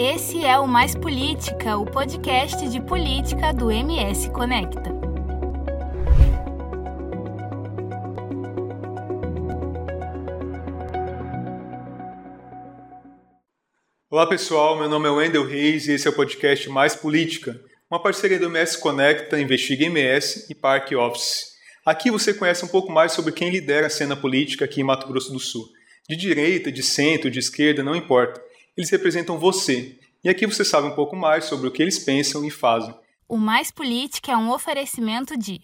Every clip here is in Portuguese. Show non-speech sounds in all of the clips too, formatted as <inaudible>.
Esse é o Mais Política, o podcast de política do MS Conecta. Olá pessoal, meu nome é Wendel Reis e esse é o podcast Mais Política, uma parceria do MS Conecta, Investiga MS e Park Office. Aqui você conhece um pouco mais sobre quem lidera a cena política aqui em Mato Grosso do Sul. De direita, de centro, de esquerda, não importa. Eles representam você. E aqui você sabe um pouco mais sobre o que eles pensam e fazem. O Mais Política é um oferecimento de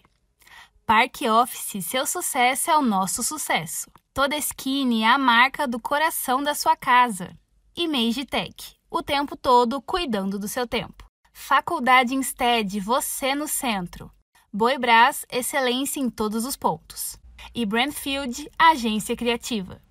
Park Office, seu sucesso é o nosso sucesso. Toda Skin é a marca do coração da sua casa. E Tech, o tempo todo cuidando do seu tempo. Faculdade Instead, você no centro. Boi Brás, excelência em todos os pontos. E Brandfield, agência criativa.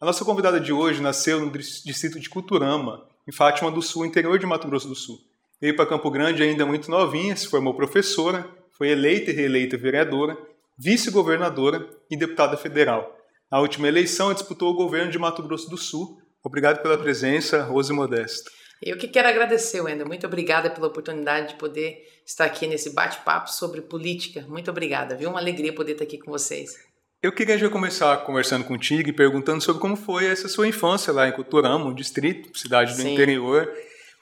A nossa convidada de hoje nasceu no distrito de Culturama, em Fátima do Sul, interior de Mato Grosso do Sul. Veio para Campo Grande ainda muito novinha, se formou professora, foi eleita e reeleita vereadora, vice-governadora e deputada federal. Na última eleição, disputou o governo de Mato Grosso do Sul. Obrigado pela presença, Rose Modesto. Eu que quero agradecer, Wendel. Muito obrigada pela oportunidade de poder estar aqui nesse bate-papo sobre política. Muito obrigada, viu? Uma alegria poder estar aqui com vocês. Eu queria já começar conversando contigo e perguntando sobre como foi essa sua infância lá em Culturama, um distrito, cidade do Sim. interior.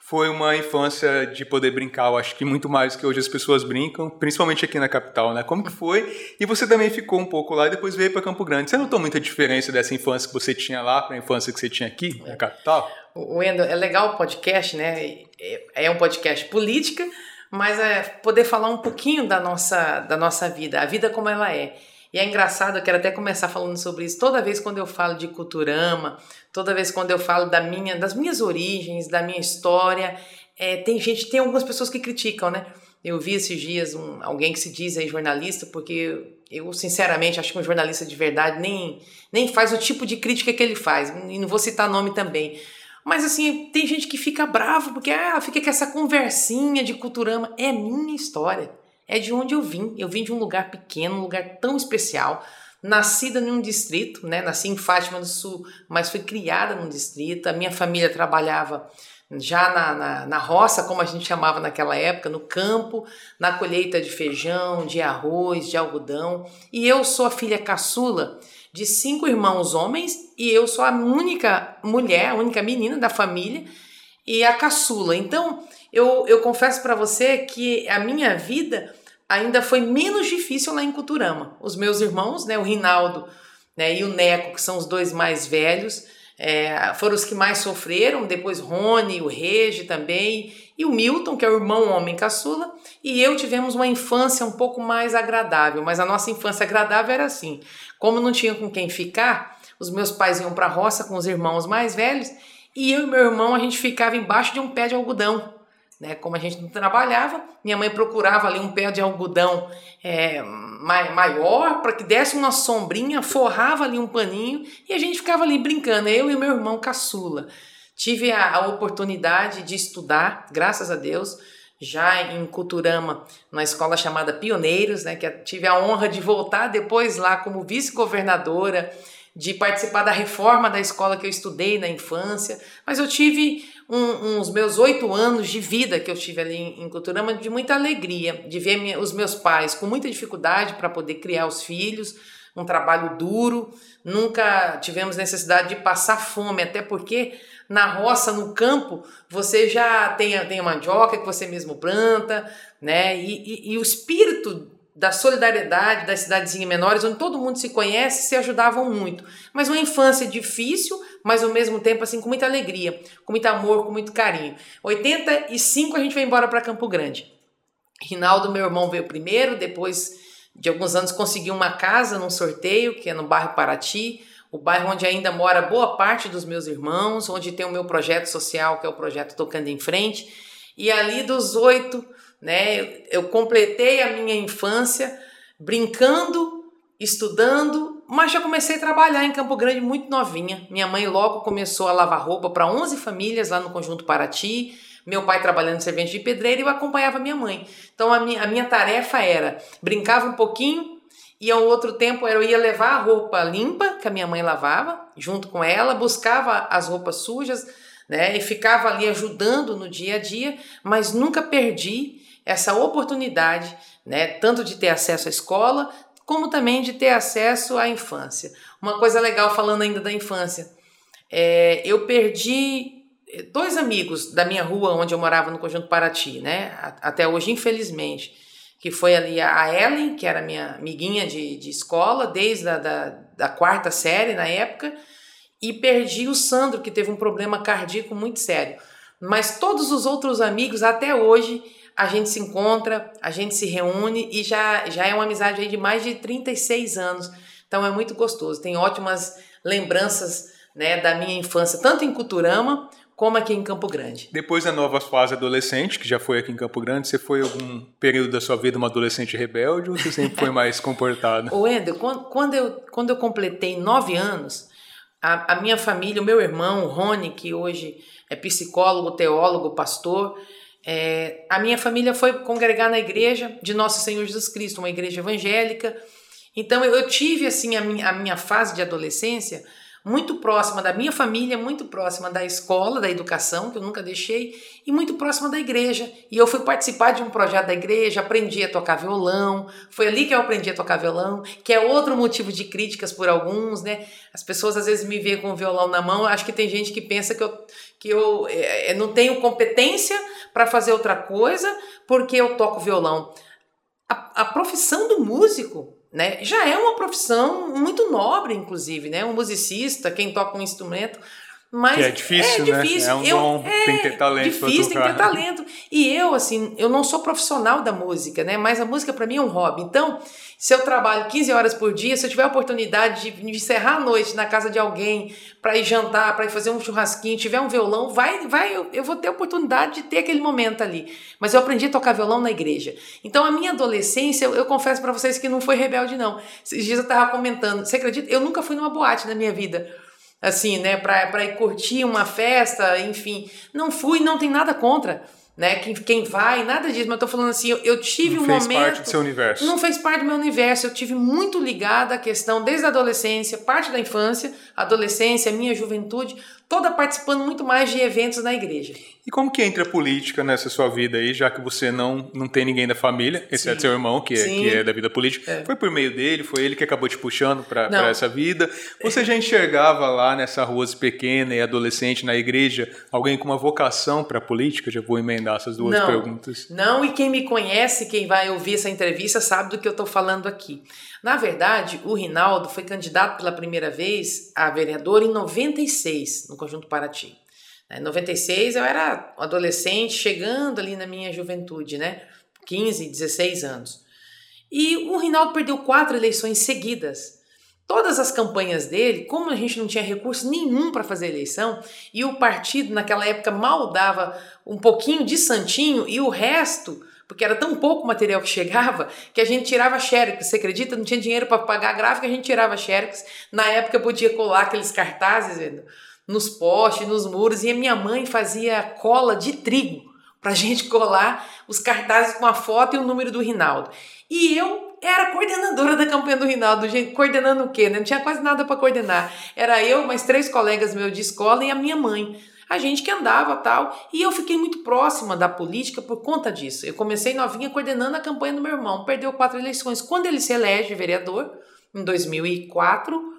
Foi uma infância de poder brincar, eu acho que muito mais que hoje as pessoas brincam, principalmente aqui na capital, né? Como que foi? E você também ficou um pouco lá e depois veio para Campo Grande. Você notou muita diferença dessa infância que você tinha lá para a infância que você tinha aqui na capital? Wendel, é legal o podcast, né? É, é um podcast política, mas é poder falar um pouquinho da nossa, da nossa vida, a vida como ela é. E é engraçado, eu quero até começar falando sobre isso. Toda vez quando eu falo de Culturama, toda vez quando eu falo da minha, das minhas origens, da minha história, é, tem gente, tem algumas pessoas que criticam, né? Eu vi esses dias um, alguém que se diz aí jornalista, porque eu, sinceramente, acho que um jornalista de verdade nem, nem faz o tipo de crítica que ele faz. E não vou citar nome também. Mas assim, tem gente que fica bravo porque ah, fica com essa conversinha de Culturama. É minha história. É de onde eu vim. Eu vim de um lugar pequeno, um lugar tão especial. Nascida em um distrito, né? Nasci em Fátima do Sul, mas fui criada num distrito. A minha família trabalhava já na, na, na, roça, como a gente chamava naquela época, no campo, na colheita de feijão, de arroz, de algodão. E eu sou a filha caçula de cinco irmãos homens e eu sou a única mulher, a única menina da família e a caçula. Então, eu, eu confesso para você que a minha vida ainda foi menos difícil lá em Culturama. Os meus irmãos, né, o Rinaldo né, e o Neco, que são os dois mais velhos, é, foram os que mais sofreram, depois Rony, o Regi também, e o Milton, que é o irmão homem caçula, e eu tivemos uma infância um pouco mais agradável, mas a nossa infância agradável era assim, como não tinha com quem ficar, os meus pais iam para a roça com os irmãos mais velhos, e eu e meu irmão a gente ficava embaixo de um pé de algodão, né? Como a gente não trabalhava, minha mãe procurava ali um pé de algodão é, maior para que desse uma sombrinha, forrava ali um paninho e a gente ficava ali brincando, eu e meu irmão caçula. Tive a, a oportunidade de estudar, graças a Deus, já em Culturama, na escola chamada Pioneiros, né, que tive a honra de voltar depois lá como vice-governadora, de participar da reforma da escola que eu estudei na infância, mas eu tive um, uns meus oito anos de vida que eu tive ali em, em Culturama de muita alegria, de ver minha, os meus pais com muita dificuldade para poder criar os filhos, um trabalho duro, nunca tivemos necessidade de passar fome, até porque na roça, no campo, você já tem, tem a mandioca que você mesmo planta, né? E, e, e o espírito da solidariedade das cidadezinhas menores, onde todo mundo se conhece, se ajudavam muito. Mas uma infância difícil, mas ao mesmo tempo assim com muita alegria, com muito amor, com muito carinho. 85 a gente veio embora para Campo Grande. Rinaldo, meu irmão, veio primeiro, depois de alguns anos consegui uma casa num sorteio, que é no bairro Paraty, o bairro onde ainda mora boa parte dos meus irmãos, onde tem o meu projeto social, que é o projeto Tocando em Frente. E ali dos oito né? Eu completei a minha infância brincando, estudando, mas já comecei a trabalhar em Campo Grande muito novinha. Minha mãe logo começou a lavar roupa para 11 famílias lá no Conjunto Paraty. Meu pai trabalhando em servente de pedreiro e eu acompanhava minha mãe. Então a minha, a minha tarefa era brincava um pouquinho E ao outro tempo eu ia levar a roupa limpa, que a minha mãe lavava, junto com ela, buscava as roupas sujas, né? E ficava ali ajudando no dia a dia, mas nunca perdi essa oportunidade, né? Tanto de ter acesso à escola, como também de ter acesso à infância. Uma coisa legal falando ainda da infância, é, eu perdi dois amigos da minha rua onde eu morava no Conjunto Paraty, né? Até hoje, infelizmente que foi ali a Ellen, que era minha amiguinha de, de escola, desde a da, da quarta série na época, e perdi o Sandro, que teve um problema cardíaco muito sério. Mas todos os outros amigos, até hoje, a gente se encontra, a gente se reúne e já, já é uma amizade aí de mais de 36 anos. Então é muito gostoso. Tem ótimas lembranças né, da minha infância, tanto em Culturama como aqui em Campo Grande. Depois da nova fase adolescente, que já foi aqui em Campo Grande, você foi algum período da sua vida uma adolescente rebelde ou você sempre foi mais comportada? <laughs> Ô, Ender, quando, quando, eu, quando eu completei nove anos, a, a minha família, o meu irmão, o Rony, que hoje é psicólogo, teólogo, pastor, é, a minha família foi congregar na igreja de Nosso Senhor Jesus Cristo, uma igreja evangélica. Então eu, tive assim a minha, a minha fase de adolescência muito próxima da minha família, muito próxima da escola, da educação, que eu nunca deixei, e muito próxima da igreja. E eu fui participar de um projeto da igreja, aprendi a tocar violão, foi ali que eu aprendi a tocar violão, que é outro motivo de críticas por alguns, né? As pessoas às vezes me veem com o violão na mão, acho que tem gente que pensa que eu, que eu é, não tenho competência para fazer outra coisa porque eu toco violão. A, a profissão do músico né? Já é uma profissão muito nobre, inclusive, né? Um musicista, quem toca um instrumento. Mas que é difícil, é difícil. né? É um eu, dom, é tem que ter talento. Difícil, tem que ter talento. E eu, assim, eu não sou profissional da música, né? Mas a música para mim é um hobby. Então, se eu trabalho 15 horas por dia, se eu tiver a oportunidade de encerrar a noite na casa de alguém para ir jantar, para ir fazer um churrasquinho, tiver um violão, vai, vai, eu, eu vou ter a oportunidade de ter aquele momento ali. Mas eu aprendi a tocar violão na igreja. Então, a minha adolescência, eu, eu confesso para vocês que não foi rebelde, não. Esses dias eu tava comentando, você acredita? Eu nunca fui numa boate na minha vida assim, né, para ir curtir uma festa, enfim. Não fui, não tem nada contra. Né? Quem, quem vai, nada disso, mas eu tô falando assim, eu, eu tive não um momento. Não fez parte do seu universo. Não fez parte do meu universo. Eu tive muito ligada à questão desde a adolescência, parte da infância, adolescência, minha juventude, toda participando muito mais de eventos na igreja. E como que entra a política nessa sua vida aí, já que você não, não tem ninguém da família, exceto Sim. seu irmão, que é, que é da vida política? É. Foi por meio dele? Foi ele que acabou te puxando para essa vida? Você já enxergava lá nessa rua pequena e adolescente, na igreja, alguém com uma vocação para a política? Já vou emendar essas duas não, perguntas. Não, e quem me conhece, quem vai ouvir essa entrevista, sabe do que eu estou falando aqui. Na verdade, o Rinaldo foi candidato pela primeira vez a vereador em 96, no Conjunto Paraty. Em 96 eu era adolescente, chegando ali na minha juventude, né? 15, 16 anos. E o Rinaldo perdeu quatro eleições seguidas. Todas as campanhas dele, como a gente não tinha recurso nenhum para fazer eleição, e o partido naquela época mal dava um pouquinho de santinho e o resto porque era tão pouco material que chegava <laughs> que a gente tirava xerox. Você acredita? Não tinha dinheiro para pagar a gráfica, a gente tirava xerox. Na época podia colar aqueles cartazes nos postes, nos muros, e a minha mãe fazia cola de trigo para a gente colar os cartazes com a foto e o número do Rinaldo. E eu era coordenadora da campanha do Rinaldo, gente, coordenando o quê? Né? Não tinha quase nada para coordenar. Era eu, mais três colegas meus de escola e a minha mãe a gente que andava tal. E eu fiquei muito próxima da política por conta disso. Eu comecei novinha coordenando a campanha do meu irmão, perdeu quatro eleições. Quando ele se elege vereador, em 2004,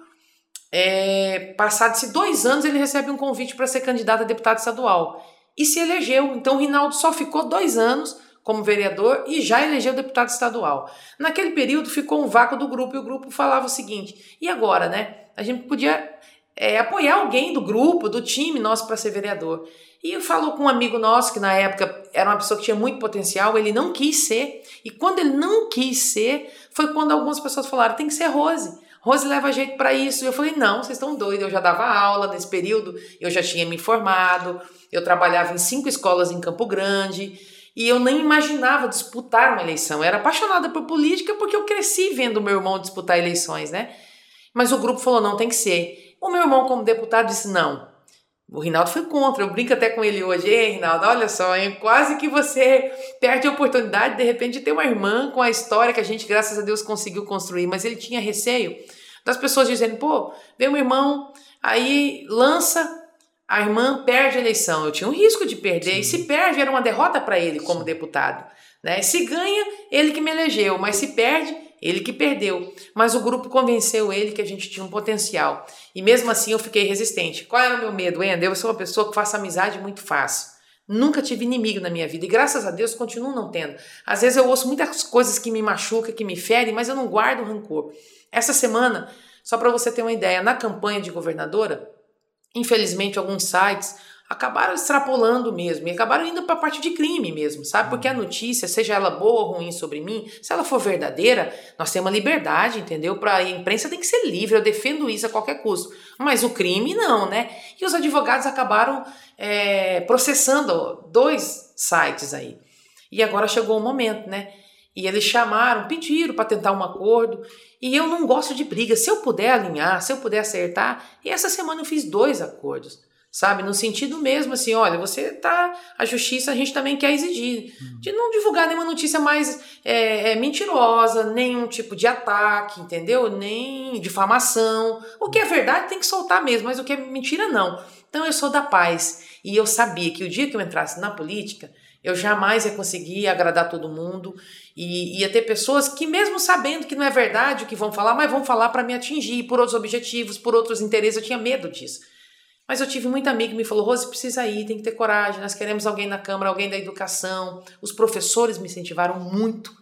é, passados dois anos, ele recebe um convite para ser candidato a deputado estadual. E se elegeu. Então Rinaldo só ficou dois anos como vereador e já elegeu deputado estadual. Naquele período ficou um vácuo do grupo e o grupo falava o seguinte: e agora, né? A gente podia é, apoiar alguém do grupo, do time nosso para ser vereador. E falou com um amigo nosso que na época era uma pessoa que tinha muito potencial, ele não quis ser. E quando ele não quis ser, foi quando algumas pessoas falaram: tem que ser Rose. Rose leva jeito para isso. E eu falei: não, vocês estão doidos. Eu já dava aula nesse período, eu já tinha me formado, eu trabalhava em cinco escolas em Campo Grande. E eu nem imaginava disputar uma eleição. Eu era apaixonada por política porque eu cresci vendo meu irmão disputar eleições, né? Mas o grupo falou: não, tem que ser. O meu irmão, como deputado, disse: não, O Rinaldo foi contra, eu brinco até com ele hoje. Ei, Rinaldo, olha só, hein? quase que você perde a oportunidade, de repente, de ter uma irmã com a história que a gente, graças a Deus, conseguiu construir. Mas ele tinha receio das pessoas dizendo, pô, vem um irmão, aí lança, a irmã perde a eleição. Eu tinha um risco de perder, Sim. e se perde, era uma derrota para ele como Sim. deputado. Né? Se ganha, ele que me elegeu, mas se perde, ele que perdeu, mas o grupo convenceu ele que a gente tinha um potencial. E mesmo assim eu fiquei resistente. Qual era o meu medo, Ender? Eu sou uma pessoa que faço amizade muito fácil. Nunca tive inimigo na minha vida e graças a Deus continuo não tendo. Às vezes eu ouço muitas coisas que me machucam, que me ferem, mas eu não guardo rancor. Essa semana, só para você ter uma ideia, na campanha de governadora, infelizmente alguns sites acabaram extrapolando mesmo e acabaram indo para a parte de crime mesmo, sabe? Porque a notícia, seja ela boa ou ruim sobre mim, se ela for verdadeira, nós temos uma liberdade, entendeu? Para a imprensa tem que ser livre, eu defendo isso a qualquer custo. Mas o crime não, né? E os advogados acabaram é, processando dois sites aí. E agora chegou o momento, né? E eles chamaram, pediram para tentar um acordo. E eu não gosto de briga. Se eu puder alinhar, se eu puder acertar. E essa semana eu fiz dois acordos sabe? No sentido mesmo, assim, olha, você tá. A justiça a gente também quer exigir. De não divulgar nenhuma notícia mais é, é, mentirosa, nenhum tipo de ataque, entendeu? Nem difamação. O que é verdade tem que soltar mesmo, mas o que é mentira, não. Então eu sou da paz. E eu sabia que o dia que eu entrasse na política, eu jamais ia conseguir agradar todo mundo e ia ter pessoas que, mesmo sabendo que não é verdade o que vão falar, mas vão falar para me atingir por outros objetivos, por outros interesses. Eu tinha medo disso. Mas eu tive muito amigo que me falou: Rose, precisa ir, tem que ter coragem. Nós queremos alguém na Câmara, alguém da educação. Os professores me incentivaram muito.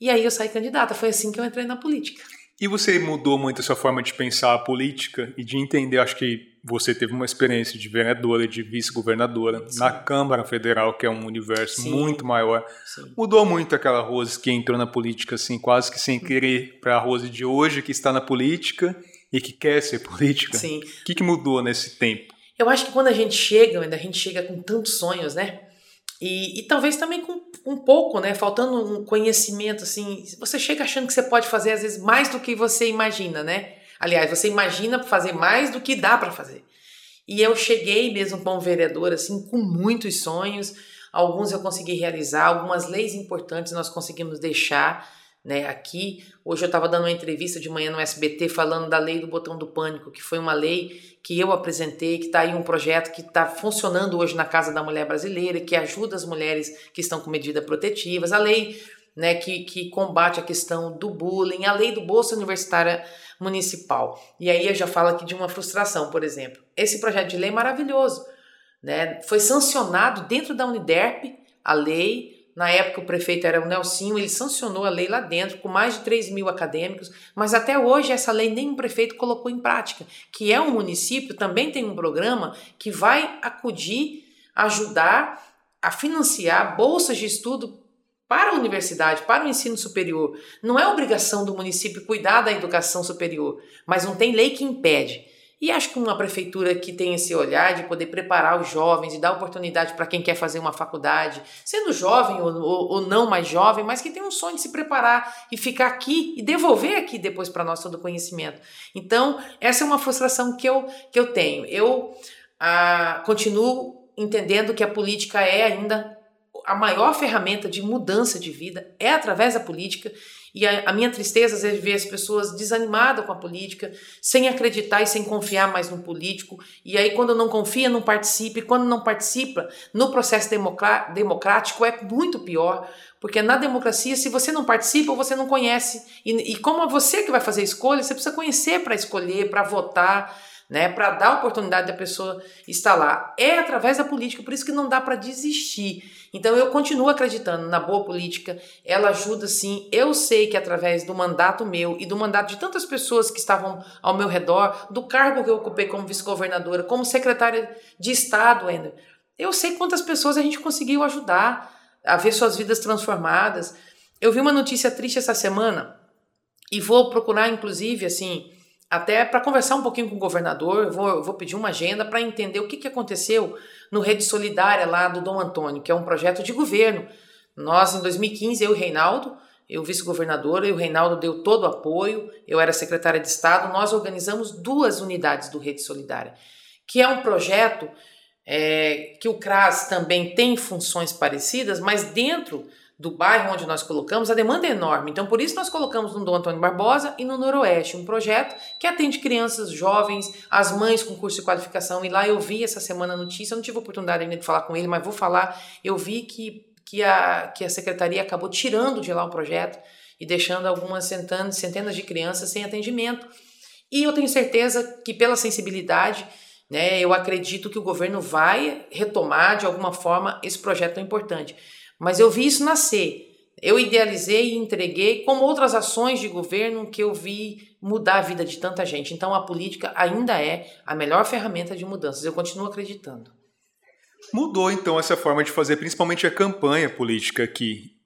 E aí eu saí candidata. Foi assim que eu entrei na política. E você mudou muito a sua forma de pensar a política e de entender? Acho que você teve uma experiência de vereadora, de vice-governadora na Câmara Federal, que é um universo Sim. muito maior. Sim. Mudou muito aquela Rose que entrou na política assim, quase que sem querer, para a Rose de hoje que está na política e que quer ser política. Sim. O que, que mudou nesse tempo? Eu acho que quando a gente chega, a gente chega com tantos sonhos, né? E, e talvez também com um pouco, né? Faltando um conhecimento, assim. Você chega achando que você pode fazer, às vezes, mais do que você imagina, né? Aliás, você imagina fazer mais do que dá para fazer. E eu cheguei mesmo como vereador, assim, com muitos sonhos. Alguns eu consegui realizar, algumas leis importantes nós conseguimos deixar né, aqui. Hoje eu estava dando uma entrevista de manhã no SBT falando da lei do botão do pânico, que foi uma lei que eu apresentei, que está aí um projeto que está funcionando hoje na Casa da Mulher Brasileira, que ajuda as mulheres que estão com medidas protetivas, a lei né, que, que combate a questão do bullying, a lei do Bolsa Universitária Municipal. E aí eu já falo aqui de uma frustração, por exemplo. Esse projeto de lei é maravilhoso. Né? Foi sancionado dentro da Uniderp a lei, na época, o prefeito era o Nelsinho, ele sancionou a lei lá dentro, com mais de 3 mil acadêmicos, mas até hoje essa lei nenhum prefeito colocou em prática, que é um município, também tem um programa que vai acudir, ajudar a financiar bolsas de estudo para a universidade, para o ensino superior. Não é obrigação do município cuidar da educação superior, mas não tem lei que impede. E acho que uma prefeitura que tem esse olhar de poder preparar os jovens e dar oportunidade para quem quer fazer uma faculdade, sendo jovem ou, ou, ou, não mais jovem, mas que tem um sonho de se preparar e ficar aqui e devolver aqui depois para nós todo o conhecimento. Então, essa é uma frustração que eu, que eu tenho. Eu ah, continuo entendendo que a política é ainda a maior ferramenta de mudança de vida, é através da política e a, a, minha tristeza às vezes ver as pessoas desanimadas com a política, sem acreditar e sem confiar mais no político. E aí, quando não confia, não participa. E quando não participa no processo democrático, é muito pior. Porque na democracia, se você não participa, você não conhece. E, e como é você que vai fazer a escolha, você precisa conhecer para escolher, para votar né, para dar oportunidade da pessoa estar lá. É através da política, por isso que não dá para desistir. Então eu continuo acreditando na boa política, ela ajuda sim. Eu sei que através do mandato meu e do mandato de tantas pessoas que estavam ao meu redor, do cargo que eu ocupei como vice-governadora, como secretária de Estado, eu sei quantas pessoas a gente conseguiu ajudar a ver suas vidas transformadas. Eu vi uma notícia triste essa semana e vou procurar, inclusive, assim, até para conversar um pouquinho com o governador, eu vou, eu vou pedir uma agenda para entender o que, que aconteceu no Rede Solidária lá do Dom Antônio, que é um projeto de governo. Nós, em 2015, eu e o Reinaldo, eu vice-governadora, e o Reinaldo deu todo o apoio, eu era secretária de Estado, nós organizamos duas unidades do Rede Solidária, que é um projeto é, que o CRAS também tem funções parecidas, mas dentro do bairro onde nós colocamos, a demanda é enorme. Então, por isso nós colocamos no Dom Antônio Barbosa e no Noroeste um projeto que atende crianças, jovens, as mães com curso de qualificação. E lá eu vi essa semana a notícia, eu não tive oportunidade ainda de falar com ele, mas vou falar. Eu vi que, que, a, que a secretaria acabou tirando de lá o projeto e deixando algumas centenas, centenas de crianças sem atendimento. E eu tenho certeza que pela sensibilidade, né, eu acredito que o governo vai retomar de alguma forma esse projeto tão importante. Mas eu vi isso nascer. Eu idealizei e entreguei, como outras ações de governo que eu vi mudar a vida de tanta gente. Então a política ainda é a melhor ferramenta de mudanças. Eu continuo acreditando. Mudou então essa forma de fazer, principalmente a campanha política aqui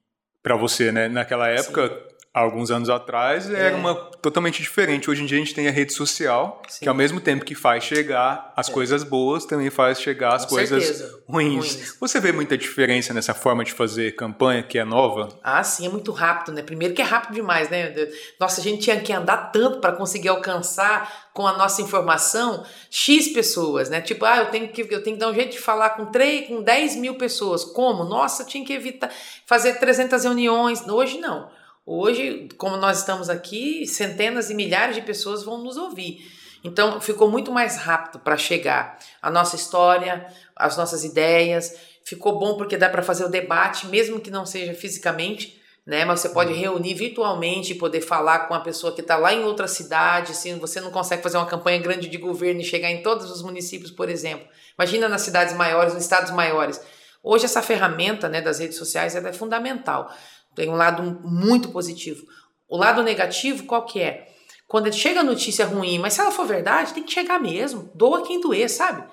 para você, né? Naquela época, Sim alguns anos atrás é. era uma totalmente diferente. Hoje em dia a gente tem a rede social, Sim. que ao mesmo tempo que faz chegar as é. coisas boas, também faz chegar as Com coisas ruins. ruins. Você vê muita diferença nessa forma de fazer campanha que é nova? Ah, sim, é muito rápido, né? Primeiro que é rápido demais, né? Nossa, a gente tinha que andar tanto para conseguir alcançar com a nossa informação X pessoas, né? Tipo, ah, eu tenho que, eu tenho que dar um jeito de falar com 3, com 10 mil pessoas. Como? Nossa, tinha que evitar fazer 300 reuniões. Hoje não. Hoje, como nós estamos aqui, centenas e milhares de pessoas vão nos ouvir. Então, ficou muito mais rápido para chegar a nossa história, as nossas ideias. Ficou bom porque dá para fazer o debate, mesmo que não seja fisicamente, né? Mas você pode uhum. reunir virtualmente e poder falar com a pessoa que está lá em outra cidade. Assim, você não consegue fazer uma campanha grande de governo e chegar em todos os municípios, por exemplo. Imagina nas cidades maiores, nos estados maiores. Hoje essa ferramenta né, das redes sociais é fundamental. Tem um lado muito positivo. O lado negativo, qual que é? Quando chega a notícia ruim, mas se ela for verdade, tem que chegar mesmo. Doa quem doer, sabe?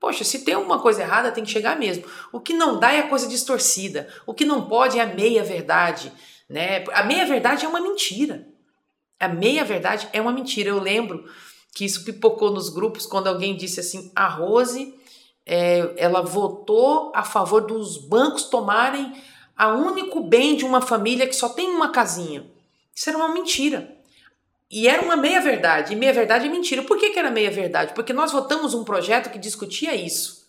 Poxa, se tem alguma coisa errada, tem que chegar mesmo. O que não dá é a coisa distorcida. O que não pode é a meia-verdade. Né? A meia-verdade é uma mentira. A meia-verdade é uma mentira. Eu lembro que isso pipocou nos grupos quando alguém disse assim: a Rose é, ela votou a favor dos bancos tomarem a único bem de uma família que só tem uma casinha. Isso era uma mentira. E era uma meia-verdade. E meia-verdade é mentira. Por que, que era meia-verdade? Porque nós votamos um projeto que discutia isso.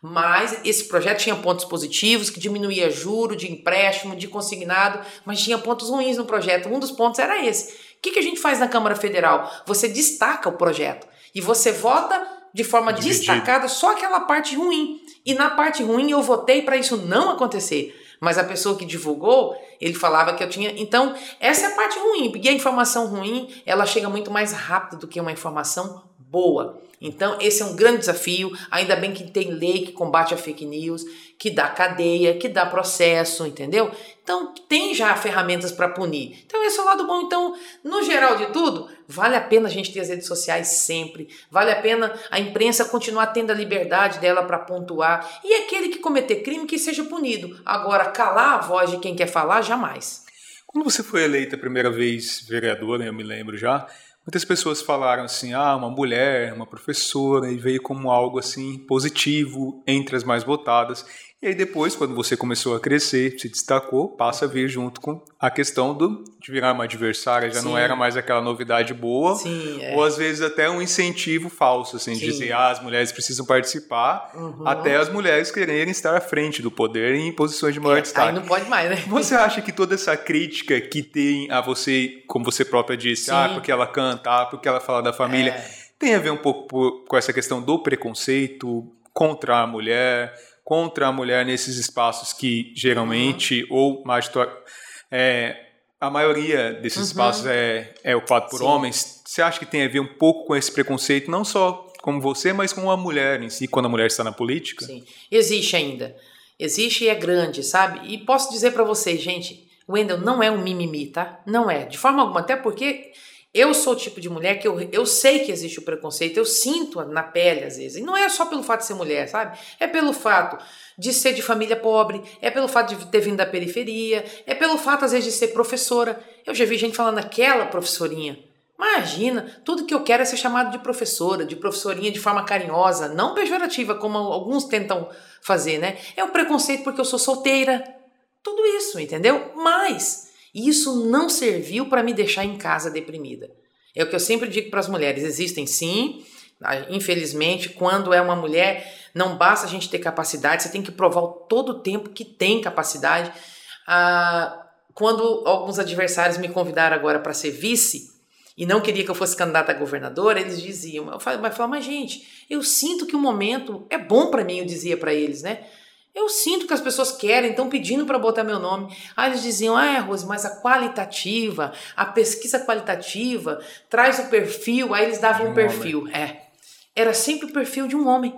Mas esse projeto tinha pontos positivos, que diminuía juro de empréstimo, de consignado, mas tinha pontos ruins no projeto. Um dos pontos era esse. O que, que a gente faz na Câmara Federal? Você destaca o projeto e você vota de forma Dividido. destacada só aquela parte ruim. E na parte ruim eu votei para isso não acontecer. Mas a pessoa que divulgou, ele falava que eu tinha. Então, essa é a parte ruim, porque a informação ruim, ela chega muito mais rápido do que uma informação boa. Então, esse é um grande desafio. Ainda bem que tem lei que combate a fake news, que dá cadeia, que dá processo, entendeu? Então, tem já ferramentas para punir. Então, esse é o lado bom. Então, no geral de tudo, vale a pena a gente ter as redes sociais sempre. Vale a pena a imprensa continuar tendo a liberdade dela para pontuar. E aquele que cometer crime, que seja punido. Agora, calar a voz de quem quer falar, jamais. Quando você foi eleita a primeira vez vereadora, eu me lembro já, Muitas pessoas falaram assim, ah, uma mulher, uma professora, e veio como algo assim positivo entre as mais votadas. E aí depois, quando você começou a crescer, se destacou, passa a vir junto com a questão do, de virar uma adversária, já Sim. não era mais aquela novidade boa, Sim, é. ou às vezes até um incentivo falso, assim, de dizer, ah, as mulheres precisam participar, uhum. até as mulheres quererem estar à frente do poder em posições de maior é, destaque. Aí não pode mais, né? Você acha que toda essa crítica que tem a você, como você própria disse, ah, Sim. ah, porque ela canta, ah, porque ela fala da família, é. tem a ver um pouco por, com essa questão do preconceito contra a mulher, contra a mulher nesses espaços que geralmente, uhum. ou mais é, a maioria desses uhum. espaços é, é ocupado por Sim. homens. Você acha que tem a ver um pouco com esse preconceito, não só como você, mas com a mulher em si, quando a mulher está na política? Sim, existe ainda. Existe e é grande, sabe? E posso dizer para vocês, gente, Wendel não é um mimimi, tá? Não é, de forma alguma, até porque eu sou o tipo de mulher que eu, eu sei que existe o preconceito, eu sinto na pele às vezes. E não é só pelo fato de ser mulher, sabe? É pelo fato de ser de família pobre, é pelo fato de ter vindo da periferia, é pelo fato às vezes de ser professora. Eu já vi gente falando aquela professorinha. Imagina, tudo que eu quero é ser chamado de professora, de professorinha de forma carinhosa, não pejorativa, como alguns tentam fazer, né? É o preconceito porque eu sou solteira. Tudo isso, entendeu? Mas isso não serviu para me deixar em casa deprimida. É o que eu sempre digo para as mulheres: existem sim Infelizmente, quando é uma mulher, não basta a gente ter capacidade, você tem que provar todo o tempo que tem capacidade. Ah, quando alguns adversários me convidaram agora para ser vice e não queria que eu fosse candidata a governadora, eles diziam, eu falei, mas, mas gente, eu sinto que o momento é bom para mim, eu dizia para eles, né? Eu sinto que as pessoas querem, estão pedindo para botar meu nome. Aí eles diziam: ah, Rose, mas a qualitativa, a pesquisa qualitativa, traz o perfil. Aí eles davam um, um perfil. Homem. É. Era sempre o perfil de um homem.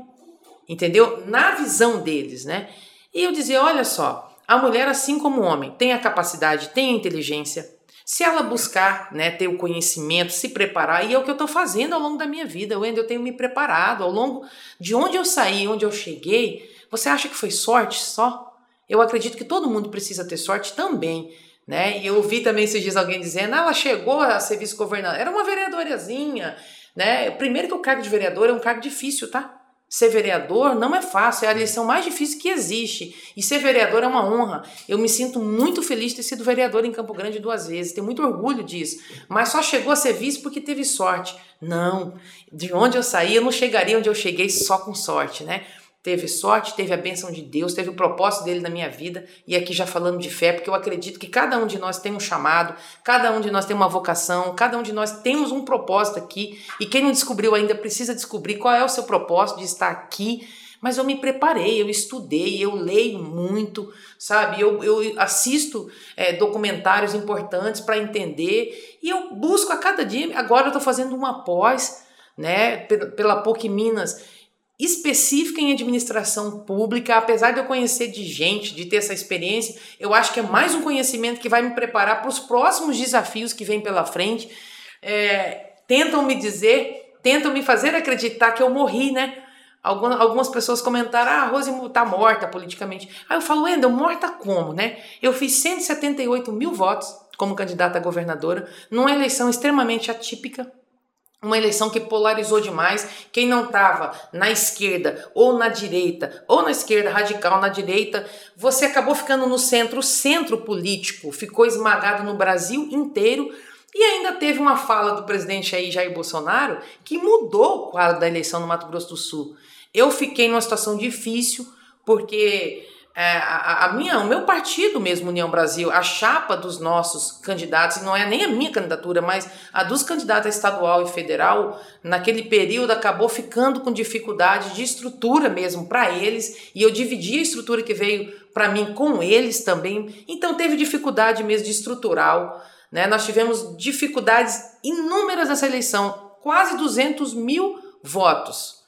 Entendeu? Na visão deles, né? E eu dizia: olha só, a mulher, assim como o homem, tem a capacidade, tem a inteligência. Se ela buscar, né, ter o conhecimento, se preparar, e é o que eu estou fazendo ao longo da minha vida, Wendel, eu tenho me preparado ao longo de onde eu saí, onde eu cheguei. Você acha que foi sorte só? Eu acredito que todo mundo precisa ter sorte também. Né? E eu ouvi também esses dias alguém dizendo, ah, ela chegou a ser vice-governadora, era uma vereadorazinha, né? Primeiro que o cargo de vereador é um cargo difícil, tá? Ser vereador não é fácil, é a eleição mais difícil que existe. E ser vereador é uma honra. Eu me sinto muito feliz de ter sido vereador em Campo Grande duas vezes, tenho muito orgulho disso. Mas só chegou a ser vice porque teve sorte. Não, de onde eu saí, eu não chegaria onde eu cheguei só com sorte, né? Teve sorte, teve a bênção de Deus, teve o propósito dele na minha vida. E aqui já falando de fé, porque eu acredito que cada um de nós tem um chamado, cada um de nós tem uma vocação, cada um de nós temos um propósito aqui. E quem não descobriu ainda precisa descobrir qual é o seu propósito de estar aqui. Mas eu me preparei, eu estudei, eu leio muito, sabe? Eu, eu assisto é, documentários importantes para entender e eu busco a cada dia. Agora eu estou fazendo uma pós, né, pela PUC Minas específica em administração pública, apesar de eu conhecer de gente, de ter essa experiência, eu acho que é mais um conhecimento que vai me preparar para os próximos desafios que vêm pela frente. É, tentam me dizer, tentam me fazer acreditar que eu morri, né? Algumas pessoas comentaram, ah, a Rose está morta politicamente. Aí eu falo, Wendel, morta como, né? Eu fiz 178 mil votos como candidata a governadora, numa eleição extremamente atípica, uma eleição que polarizou demais. Quem não estava na esquerda ou na direita, ou na esquerda radical, na direita, você acabou ficando no centro. O centro político ficou esmagado no Brasil inteiro. E ainda teve uma fala do presidente aí, Jair Bolsonaro, que mudou o quadro da eleição no Mato Grosso do Sul. Eu fiquei numa situação difícil, porque é, a, a, minha, o meu partido mesmo, União Brasil, a chapa dos nossos candidatos, não é nem a minha candidatura, mas a dos candidatos a estadual e federal, naquele período acabou ficando com dificuldade de estrutura mesmo para eles, e eu dividi a estrutura que veio para mim com eles também, então teve dificuldade mesmo de estrutural, né? Nós tivemos dificuldades inúmeras nessa eleição, quase 200 mil votos.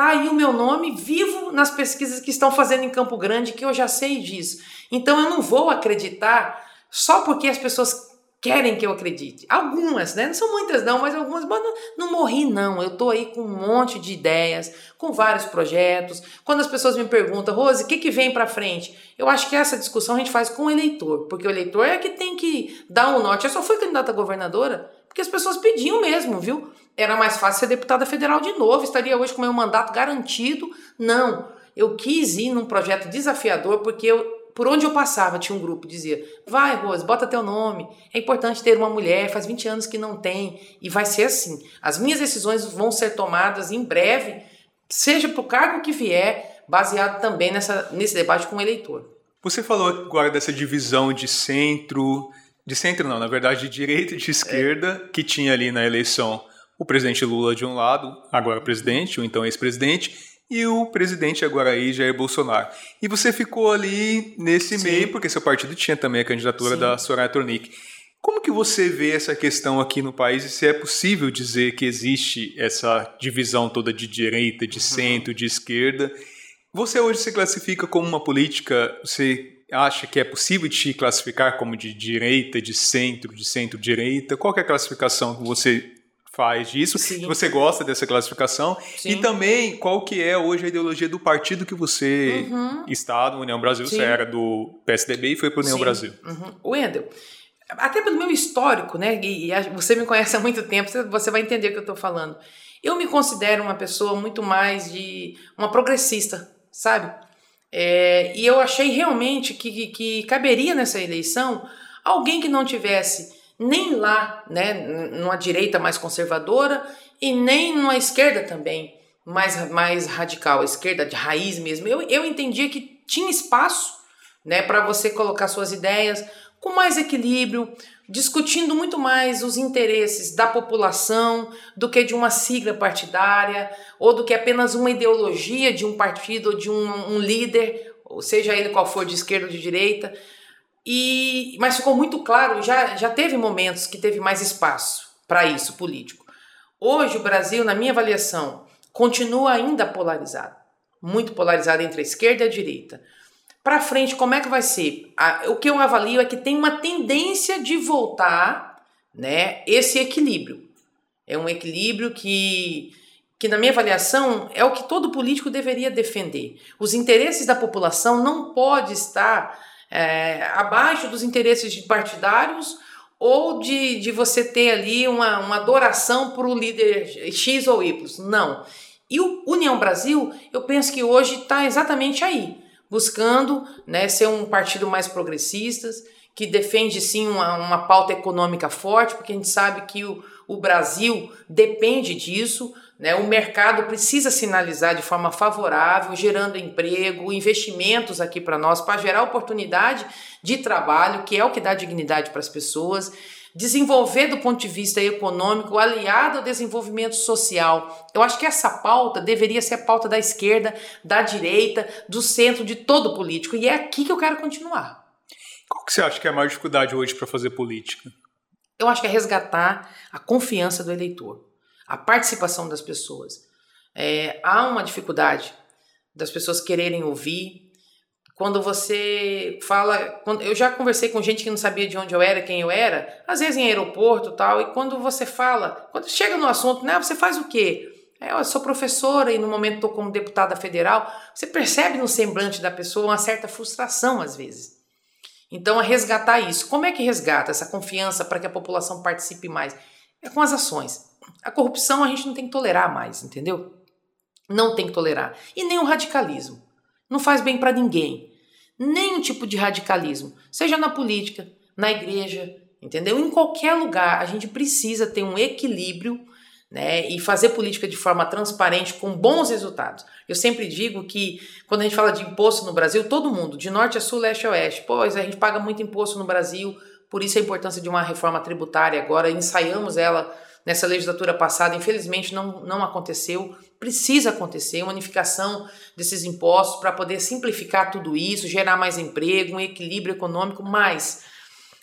Tá aí o meu nome vivo nas pesquisas que estão fazendo em Campo Grande, que eu já sei disso. Então eu não vou acreditar só porque as pessoas querem que eu acredite. Algumas, né? Não são muitas não, mas algumas, mas não, não morri não. Eu tô aí com um monte de ideias, com vários projetos. Quando as pessoas me perguntam, Rose, o que que vem para frente? Eu acho que essa discussão a gente faz com o eleitor, porque o eleitor é que tem que dar um norte. Eu só fui candidata a governadora porque as pessoas pediam mesmo, viu? Era mais fácil ser deputada federal de novo, estaria hoje com meu mandato garantido. Não, eu quis ir num projeto desafiador porque eu, por onde eu passava tinha um grupo que dizia: vai, Rose, bota teu nome. É importante ter uma mulher, faz 20 anos que não tem. E vai ser assim. As minhas decisões vão ser tomadas em breve, seja para o cargo que vier, baseado também nessa, nesse debate com o eleitor. Você falou agora dessa divisão de centro, de centro não, na verdade de direita e de esquerda, é. que tinha ali na eleição o presidente Lula de um lado, agora presidente, ou então ex-presidente, e o presidente agora aí, Jair Bolsonaro. E você ficou ali nesse Sim. meio, porque seu partido tinha também a candidatura Sim. da Soraya Tronic. Como que você vê essa questão aqui no país e se é possível dizer que existe essa divisão toda de direita, de uhum. centro, de esquerda? Você hoje se classifica como uma política, você acha que é possível te classificar como de direita, de centro, de centro-direita? Qual é a classificação que você faz disso? Sim. Você gosta dessa classificação? Sim. E também qual que é hoje a ideologia do partido que você uhum. está no União Brasil? Sim. Você era do PSDB e foi para o União. Brasil. Uhum. Wendel, até pelo meu histórico, né? E você me conhece há muito tempo, você vai entender o que eu estou falando. Eu me considero uma pessoa muito mais de uma progressista, sabe? É, e eu achei realmente que, que, que caberia nessa eleição alguém que não tivesse nem lá, né, numa direita mais conservadora e nem numa esquerda também mais, mais radical, esquerda de raiz mesmo. Eu, eu entendia que tinha espaço né, para você colocar suas ideias com mais equilíbrio, discutindo muito mais os interesses da população do que de uma sigla partidária ou do que apenas uma ideologia de um partido ou de um, um líder, seja ele qual for, de esquerda ou de direita. E, mas ficou muito claro, já, já teve momentos que teve mais espaço para isso político. Hoje o Brasil, na minha avaliação, continua ainda polarizado, muito polarizado entre a esquerda e a direita. Para frente, como é que vai ser? o que eu avalio é que tem uma tendência de voltar, né, esse equilíbrio. É um equilíbrio que que na minha avaliação é o que todo político deveria defender. Os interesses da população não pode estar é, abaixo dos interesses de partidários ou de, de você ter ali uma, uma adoração para o líder X ou Y. Não. E o União Brasil, eu penso que hoje está exatamente aí buscando né, ser um partido mais progressista, que defende sim uma, uma pauta econômica forte, porque a gente sabe que o, o Brasil depende disso, né? o mercado precisa sinalizar de forma favorável, gerando emprego, investimentos aqui para nós, para gerar oportunidade de trabalho, que é o que dá dignidade para as pessoas desenvolver do ponto de vista econômico, aliado ao desenvolvimento social. Eu acho que essa pauta deveria ser a pauta da esquerda, da direita, do centro, de todo político. E é aqui que eu quero continuar. Qual que você acha que é a maior dificuldade hoje para fazer política? Eu acho que é resgatar a confiança do eleitor, a participação das pessoas. É, há uma dificuldade das pessoas quererem ouvir, quando você fala. Quando, eu já conversei com gente que não sabia de onde eu era, quem eu era, às vezes em aeroporto tal, e quando você fala, quando chega no assunto, né, você faz o quê? É, eu sou professora e no momento estou como deputada federal. Você percebe no semblante da pessoa uma certa frustração às vezes. Então, a resgatar isso. Como é que resgata essa confiança para que a população participe mais? É com as ações. A corrupção a gente não tem que tolerar mais, entendeu? Não tem que tolerar. E nem o radicalismo. Não faz bem para ninguém nenhum tipo de radicalismo, seja na política, na igreja, entendeu? Em qualquer lugar, a gente precisa ter um equilíbrio né, e fazer política de forma transparente com bons resultados. Eu sempre digo que quando a gente fala de imposto no Brasil, todo mundo, de norte a sul, leste a oeste, pois a gente paga muito imposto no Brasil, por isso a importância de uma reforma tributária agora, ensaiamos ela nessa legislatura passada, infelizmente não, não aconteceu. Precisa acontecer uma unificação desses impostos para poder simplificar tudo isso, gerar mais emprego, um equilíbrio econômico, mas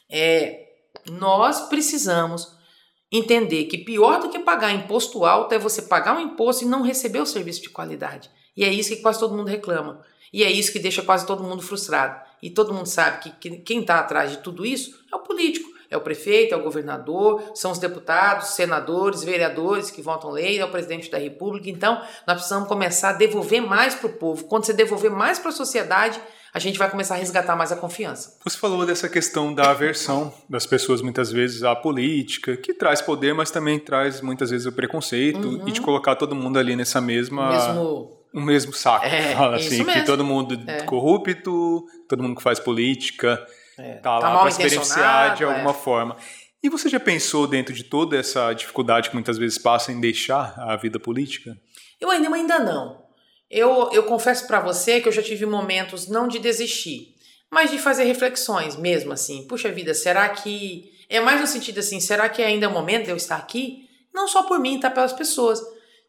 é, nós precisamos entender que pior do que pagar imposto alto é você pagar um imposto e não receber o serviço de qualidade. E é isso que quase todo mundo reclama. E é isso que deixa quase todo mundo frustrado. E todo mundo sabe que, que quem está atrás de tudo isso é o político. É o prefeito, é o governador, são os deputados, senadores, vereadores que votam lei, é o presidente da República. Então, nós precisamos começar a devolver mais para o povo. Quando você devolver mais para a sociedade, a gente vai começar a resgatar mais a confiança. Você falou dessa questão da aversão das pessoas muitas vezes à política, que traz poder, mas também traz muitas vezes o preconceito uhum. e de colocar todo mundo ali nessa mesma mesmo um mesmo saco, é, fala assim, que todo mundo é. corrupto, todo mundo que faz política é, tá, tá lá para se beneficiar de alguma é. forma. E você já pensou dentro de toda essa dificuldade que muitas vezes passa em deixar a vida política? Eu ainda, ainda não. Eu, eu confesso para você que eu já tive momentos não de desistir, mas de fazer reflexões mesmo assim. Puxa vida, será que é mais no sentido assim, será que ainda é o momento de eu estar aqui? Não só por mim, tá pelas pessoas.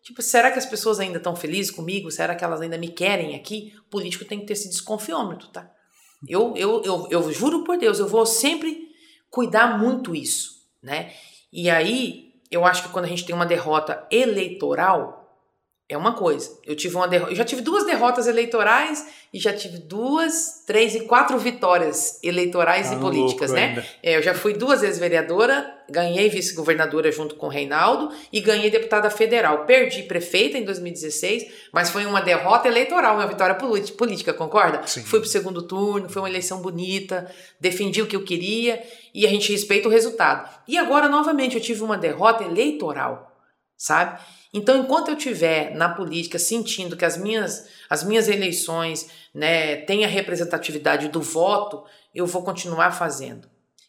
Tipo, será que as pessoas ainda estão felizes comigo? Será que elas ainda me querem aqui? O político tem que ter esse desconfiômetro, tá? Eu, eu, eu, eu juro por Deus, eu vou sempre cuidar muito isso, né? E aí, eu acho que quando a gente tem uma derrota eleitoral, é uma coisa. Eu tive uma derrota, eu já tive duas derrotas eleitorais e já tive duas, três e quatro vitórias eleitorais ah, e políticas, né? É, eu já fui duas vezes vereadora, ganhei vice-governadora junto com o Reinaldo e ganhei deputada federal. Perdi prefeita em 2016, mas foi uma derrota eleitoral, uma vitória política, concorda? Sim. Fui pro segundo turno, foi uma eleição bonita, defendi o que eu queria e a gente respeita o resultado. E agora novamente eu tive uma derrota eleitoral, sabe? Então, enquanto eu estiver na política sentindo que as minhas, as minhas eleições né, têm a representatividade do voto, eu vou continuar fazendo.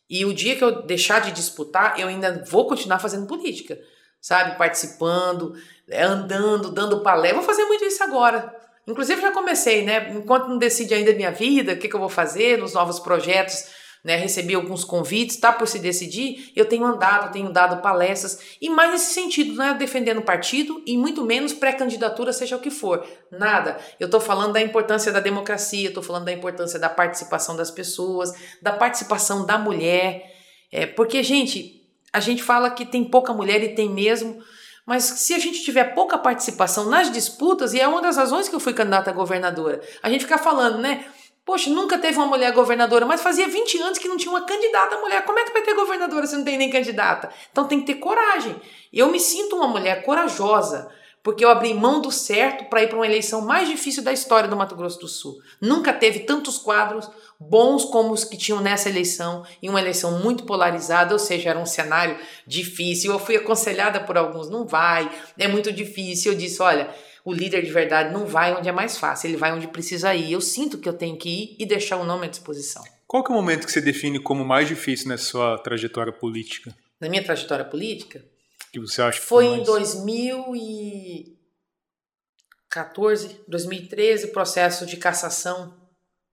E o dia que eu deixar de disputar, eu ainda vou continuar fazendo política. sabe? Participando, é, andando, dando palestra. Vou fazer muito isso agora. Inclusive já comecei, né? Enquanto não decide ainda a minha vida, o que, que eu vou fazer nos novos projetos, né? Recebi alguns convites, tá por se decidir. Eu tenho andado, tenho dado palestras e mais nesse sentido, não é defendendo partido e muito menos pré-candidatura, seja o que for. Nada. Eu estou falando da importância da democracia, estou falando da importância da participação das pessoas, da participação da mulher. É, porque, gente, a gente fala que tem pouca mulher e tem mesmo. Mas se a gente tiver pouca participação nas disputas, e é uma das razões que eu fui candidata a governadora, a gente fica falando, né? Poxa, nunca teve uma mulher governadora, mas fazia 20 anos que não tinha uma candidata mulher. Como é que vai ter governadora se não tem nem candidata? Então tem que ter coragem. Eu me sinto uma mulher corajosa porque eu abri mão do certo para ir para uma eleição mais difícil da história do Mato Grosso do Sul. Nunca teve tantos quadros bons como os que tinham nessa eleição, em uma eleição muito polarizada, ou seja, era um cenário difícil. Eu fui aconselhada por alguns, não vai, é muito difícil. Eu disse, olha, o líder de verdade não vai onde é mais fácil, ele vai onde precisa ir. Eu sinto que eu tenho que ir e deixar o nome à disposição. Qual é o momento que você define como mais difícil nessa sua trajetória política? Na minha trajetória política? que você acha que foi mais... em 2014, 2013, processo de cassação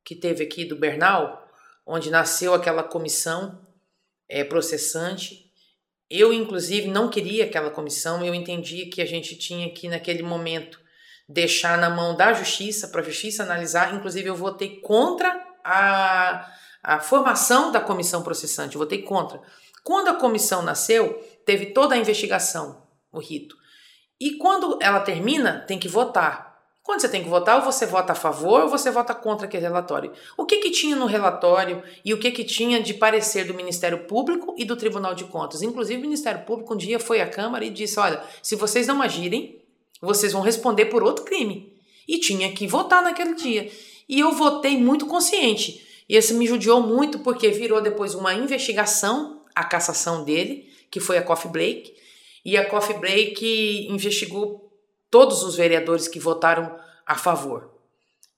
que teve aqui do Bernal, onde nasceu aquela comissão é, processante. Eu, inclusive, não queria aquela comissão, eu entendi que a gente tinha que, naquele momento, deixar na mão da justiça, para a justiça analisar. Inclusive, eu votei contra a, a formação da comissão processante, eu votei contra. Quando a comissão nasceu, teve toda a investigação, o rito. E quando ela termina, tem que votar. Quando você tem que votar, ou você vota a favor ou você vota contra aquele relatório. O que, que tinha no relatório e o que, que tinha de parecer do Ministério Público e do Tribunal de Contas? Inclusive, o Ministério Público um dia foi à Câmara e disse: olha, se vocês não agirem, vocês vão responder por outro crime. E tinha que votar naquele dia. E eu votei muito consciente. E isso me judiou muito porque virou depois uma investigação, a cassação dele, que foi a Coffee Break, e a Coffee Break investigou todos os vereadores que votaram a favor.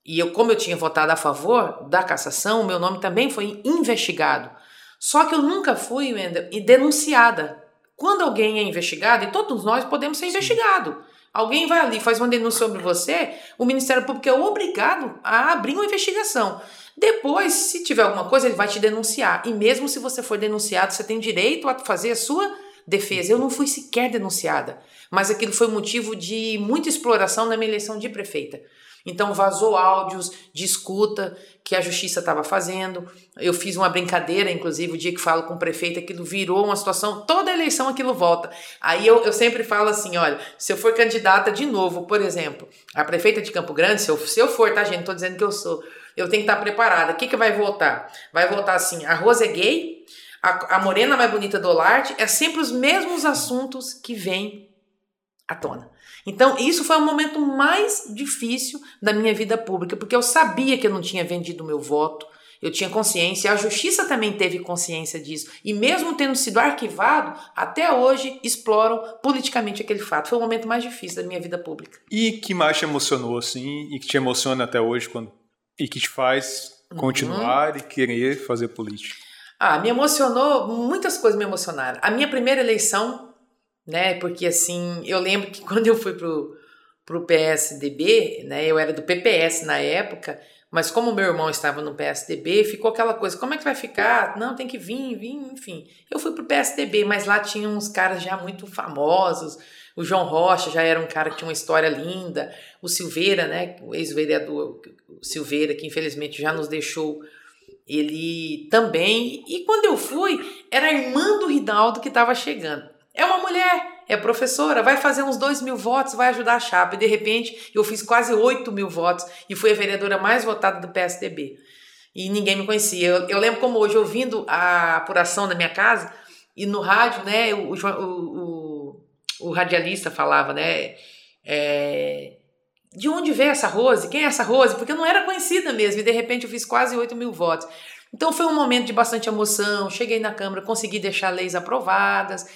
E eu, como eu tinha votado a favor da cassação, o meu nome também foi investigado. Só que eu nunca fui e denunciada. Quando alguém é investigado, e todos nós podemos ser investigados. Alguém vai ali, faz uma denúncia sobre você, o Ministério Público é obrigado a abrir uma investigação. Depois, se tiver alguma coisa, ele vai te denunciar. E mesmo se você for denunciado, você tem direito a fazer a sua defesa. Eu não fui sequer denunciada, mas aquilo foi motivo de muita exploração na minha eleição de prefeita. Então vazou áudios de escuta que a justiça estava fazendo. Eu fiz uma brincadeira, inclusive, o dia que falo com o prefeito, aquilo virou uma situação, toda eleição aquilo volta. Aí eu, eu sempre falo assim: olha, se eu for candidata de novo, por exemplo, a prefeita de Campo Grande, se eu, se eu for, tá, gente? Não tô dizendo que eu sou eu tenho que estar preparada. O que, que vai voltar? Vai voltar assim: a Rosa é gay, a, a morena mais bonita do Olarte, é sempre os mesmos assuntos que vêm à tona. Então, isso foi o momento mais difícil da minha vida pública, porque eu sabia que eu não tinha vendido o meu voto, eu tinha consciência, a justiça também teve consciência disso. E mesmo tendo sido arquivado, até hoje exploram politicamente aquele fato. Foi o momento mais difícil da minha vida pública. E que mais te emocionou, assim, e que te emociona até hoje quando e que te faz continuar uhum. e querer fazer política? Ah, me emocionou, muitas coisas me emocionaram. A minha primeira eleição, né, porque assim, eu lembro que <laughs> quando eu fui pro, pro PSDB, né, eu era do PPS na época, mas como meu irmão estava no PSDB, ficou aquela coisa, como é que vai ficar? Não, tem que vir, vir, enfim. Eu fui pro PSDB, mas lá tinha uns caras já muito famosos, o João Rocha já era um cara que tinha uma história linda. O Silveira, né, o ex-vereador Silveira, que infelizmente já nos deixou, ele também. E quando eu fui, era a irmã do Rinaldo que estava chegando. É uma mulher, é professora, vai fazer uns dois mil votos, vai ajudar a chapa. E de repente eu fiz quase oito mil votos e fui a vereadora mais votada do PSDB. E ninguém me conhecia. Eu, eu lembro como hoje, ouvindo a apuração da minha casa, e no rádio, né, o, o, o o radialista falava, né? É, de onde veio essa Rose? Quem é essa Rose? Porque eu não era conhecida mesmo, e de repente eu fiz quase 8 mil votos. Então foi um momento de bastante emoção. Cheguei na Câmara, consegui deixar leis aprovadas.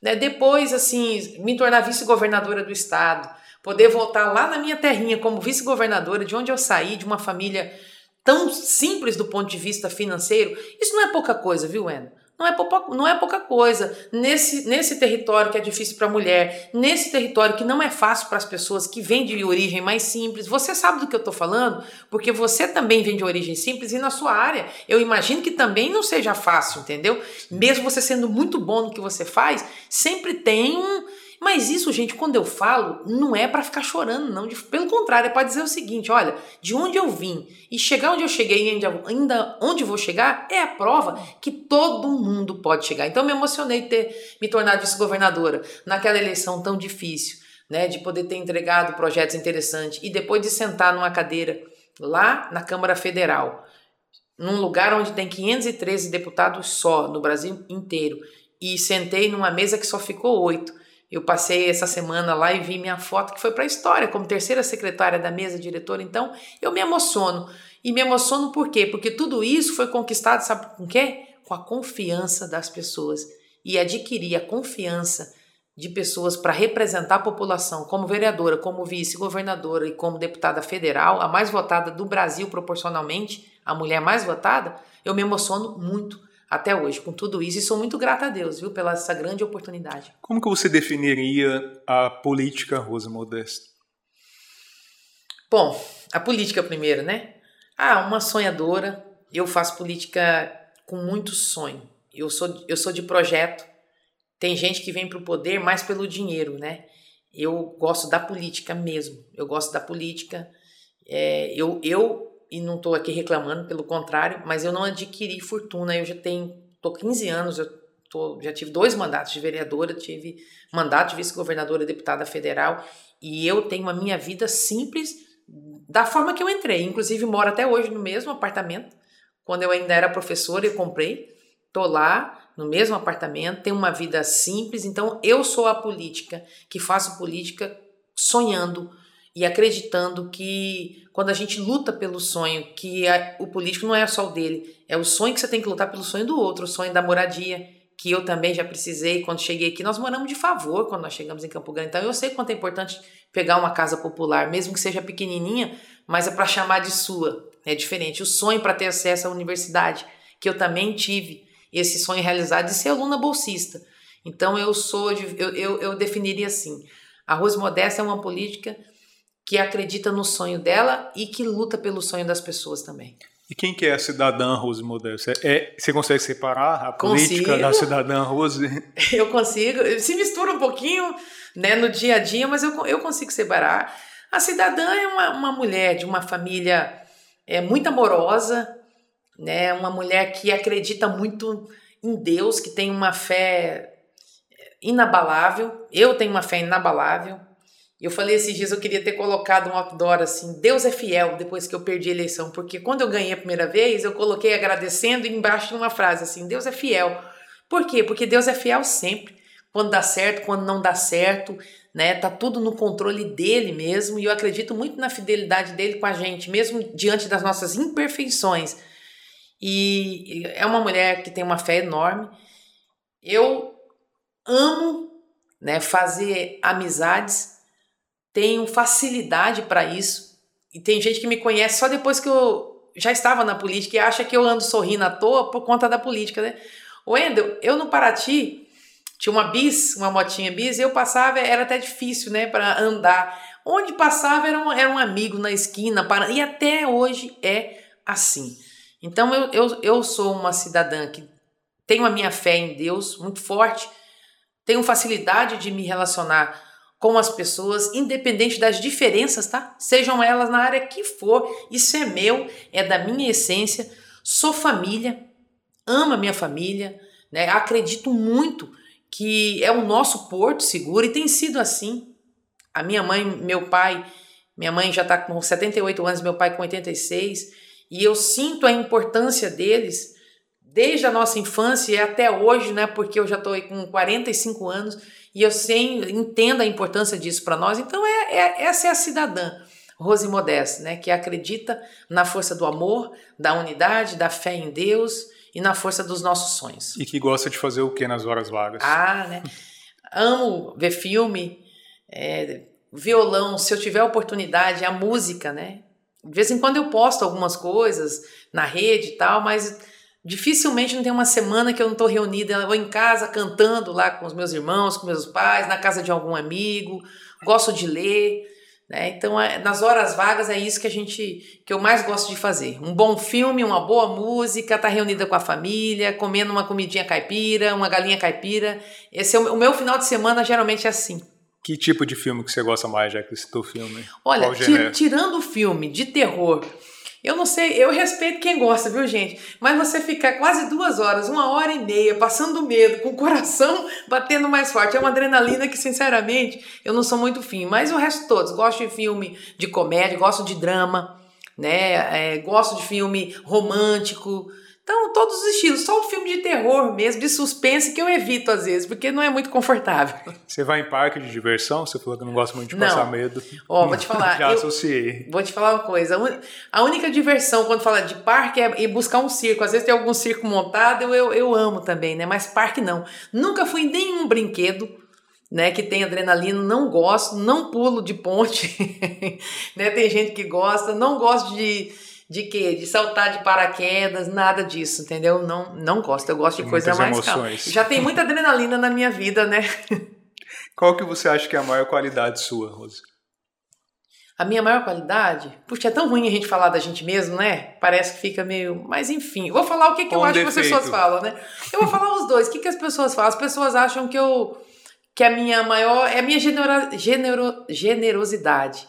Né? Depois, assim, me tornar vice-governadora do Estado, poder voltar lá na minha terrinha como vice-governadora, de onde eu saí, de uma família tão simples do ponto de vista financeiro. Isso não é pouca coisa, viu, Ana? Não é, pouca, não é pouca coisa. Nesse, nesse território que é difícil para a mulher, nesse território que não é fácil para as pessoas que vêm de origem mais simples, você sabe do que eu estou falando? Porque você também vem de origem simples e na sua área eu imagino que também não seja fácil, entendeu? Mesmo você sendo muito bom no que você faz, sempre tem um mas isso, gente, quando eu falo, não é para ficar chorando, não. Pelo contrário, é para dizer o seguinte: olha, de onde eu vim e chegar onde eu cheguei e ainda onde vou chegar é a prova que todo mundo pode chegar. Então, me emocionei de ter me tornado vice-governadora naquela eleição tão difícil, né? De poder ter entregado projetos interessantes e depois de sentar numa cadeira lá na Câmara Federal, num lugar onde tem 513 deputados só no Brasil inteiro, e sentei numa mesa que só ficou oito eu passei essa semana lá e vi minha foto que foi para a história como terceira secretária da mesa diretora, então eu me emociono. E me emociono por quê? Porque tudo isso foi conquistado, sabe com quê? Com a confiança das pessoas. E adquirir a confiança de pessoas para representar a população, como vereadora, como vice-governadora e como deputada federal, a mais votada do Brasil proporcionalmente, a mulher mais votada, eu me emociono muito até hoje com tudo isso e sou muito grata a Deus, viu, pela essa grande oportunidade. Como que você definiria a política Rosa Modesto? Bom, a política primeiro, né? Ah, uma sonhadora. Eu faço política com muito sonho. Eu sou eu sou de projeto. Tem gente que vem para o poder mais pelo dinheiro, né? Eu gosto da política mesmo. Eu gosto da política. É, eu, eu e não estou aqui reclamando, pelo contrário, mas eu não adquiri fortuna. Eu já tenho, tô 15 anos, eu tô, já tive dois mandatos de vereadora, tive mandato de vice-governadora, deputada federal, e eu tenho a minha vida simples da forma que eu entrei. Inclusive moro até hoje no mesmo apartamento. Quando eu ainda era professora, eu comprei. Tô lá no mesmo apartamento, tenho uma vida simples. Então eu sou a política que faço política sonhando e acreditando que quando a gente luta pelo sonho, que a, o político não é só o dele, é o sonho que você tem que lutar pelo sonho do outro, o sonho da moradia, que eu também já precisei quando cheguei aqui. Nós moramos de favor quando nós chegamos em Campo Grande, então eu sei quanto é importante pegar uma casa popular, mesmo que seja pequenininha, mas é para chamar de sua, é diferente. O sonho para ter acesso à universidade, que eu também tive esse sonho realizado de ser aluna bolsista. Então eu sou, eu, eu, eu definiria assim: a Rose Modesta é uma política que acredita no sonho dela e que luta pelo sonho das pessoas também. E quem que é a cidadã Rose Modesto? É, você consegue separar a política consigo. da cidadã Rose? <laughs> Eu consigo. Se mistura um pouquinho né, no dia a dia, mas eu, eu consigo separar. A cidadã é uma, uma mulher de uma família é, muito amorosa, né, uma mulher que acredita muito em Deus, que tem uma fé inabalável. Eu tenho uma fé inabalável. Eu falei esses dias, eu queria ter colocado um outdoor assim, Deus é fiel, depois que eu perdi a eleição, porque quando eu ganhei a primeira vez, eu coloquei agradecendo e embaixo uma frase assim, Deus é fiel. Por quê? Porque Deus é fiel sempre. Quando dá certo, quando não dá certo, né? Tá tudo no controle dele mesmo, e eu acredito muito na fidelidade dele com a gente, mesmo diante das nossas imperfeições. E é uma mulher que tem uma fé enorme. Eu amo, né, fazer amizades tenho facilidade para isso. E tem gente que me conhece só depois que eu já estava na política e acha que eu ando sorrindo à toa por conta da política, né? Wendel, eu no Paraty tinha uma bis, uma motinha bis, e eu passava, era até difícil, né, para andar. Onde passava era um, era um amigo na esquina, para, e até hoje é assim. Então eu, eu, eu sou uma cidadã que tenho a minha fé em Deus muito forte, tenho facilidade de me relacionar com as pessoas, independente das diferenças, tá? Sejam elas na área que for, isso é meu, é da minha essência. Sou família, amo a minha família, né? Acredito muito que é o nosso porto seguro e tem sido assim. A minha mãe, meu pai, minha mãe já está com 78 anos, meu pai com 86, e eu sinto a importância deles desde a nossa infância até hoje, né? Porque eu já estou com 45 anos e eu sei, entendo a importância disso para nós. Então, é, é, essa é a cidadã Rose Modeste, né? Que acredita na força do amor, da unidade, da fé em Deus e na força dos nossos sonhos. E que gosta de fazer o que nas horas vagas? Ah, né? Amo ver filme, é, violão, se eu tiver oportunidade, a música, né? De vez em quando eu posto algumas coisas na rede e tal, mas Dificilmente não tem uma semana que eu não estou reunida, ou em casa cantando lá com os meus irmãos, com meus pais, na casa de algum amigo. Gosto de ler, né? Então, é, nas horas vagas é isso que a gente, que eu mais gosto de fazer. Um bom filme, uma boa música, estar tá reunida com a família, comendo uma comidinha caipira, uma galinha caipira. Esse é o, o meu final de semana geralmente é assim. Que tipo de filme que você gosta mais, já que citou filme? Olha, tirando o filme de terror eu não sei, eu respeito quem gosta, viu, gente? Mas você ficar quase duas horas, uma hora e meia, passando medo, com o <laughs> coração batendo mais forte, é uma adrenalina que, sinceramente, eu não sou muito fim. Mas o resto todos, gosto de filme de comédia, gosto de drama, né? É, gosto de filme romântico. Então, todos os estilos, só o filme de terror mesmo, de suspense, que eu evito às vezes, porque não é muito confortável. Você vai em parque de diversão? Você falou que não gosta muito de não. passar medo. Ó, oh, vou te falar. <laughs> Já eu, associei. Vou te falar uma coisa. A única diversão quando fala de parque é ir buscar um circo. Às vezes tem algum circo montado, eu, eu, eu amo também, né? Mas parque não. Nunca fui em nenhum brinquedo. Né, que tem adrenalina, não gosto, não pulo de ponte, <laughs> né? Tem gente que gosta, não gosto de, de quê? De saltar de paraquedas, nada disso, entendeu? Não, não gosto, eu gosto de coisa mais calma. Já tem muita adrenalina na minha vida, né? <laughs> Qual que você acha que é a maior qualidade sua, Rose? A minha maior qualidade? Puxa, é tão ruim a gente falar da gente mesmo, né? Parece que fica meio. Mas enfim, vou falar o que, que eu acho defeito. que as pessoas falam, né? Eu vou falar os dois. O que, que as pessoas falam? As pessoas acham que eu. que a minha maior. é a minha genero, genero, generosidade.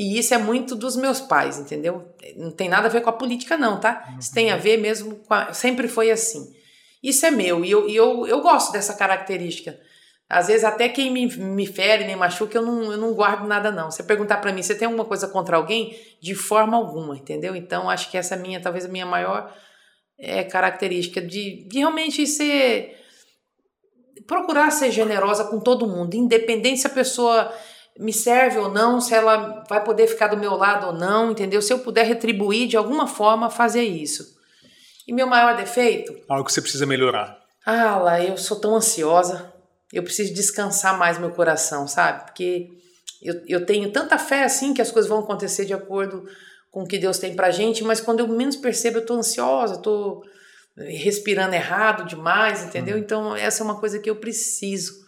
E isso é muito dos meus pais, entendeu? Não tem nada a ver com a política, não, tá? Isso tem a ver mesmo com. A, sempre foi assim. Isso é meu e eu, e eu, eu gosto dessa característica. Às vezes, até quem me, me fere, me machuca, eu não, eu não guardo nada, não. Você perguntar para mim, você tem alguma coisa contra alguém? De forma alguma, entendeu? Então, acho que essa é minha, talvez a minha maior é, característica de, de realmente ser. procurar ser generosa com todo mundo, independente se a pessoa me serve ou não, se ela vai poder ficar do meu lado ou não, entendeu? Se eu puder retribuir de alguma forma, fazer isso. E meu maior defeito? Algo que você precisa melhorar. Ah, lá, eu sou tão ansiosa. Eu preciso descansar mais meu coração, sabe? Porque eu, eu tenho tanta fé assim que as coisas vão acontecer de acordo com o que Deus tem pra gente, mas quando eu menos percebo, eu tô ansiosa, tô respirando errado demais, entendeu? Hum. Então, essa é uma coisa que eu preciso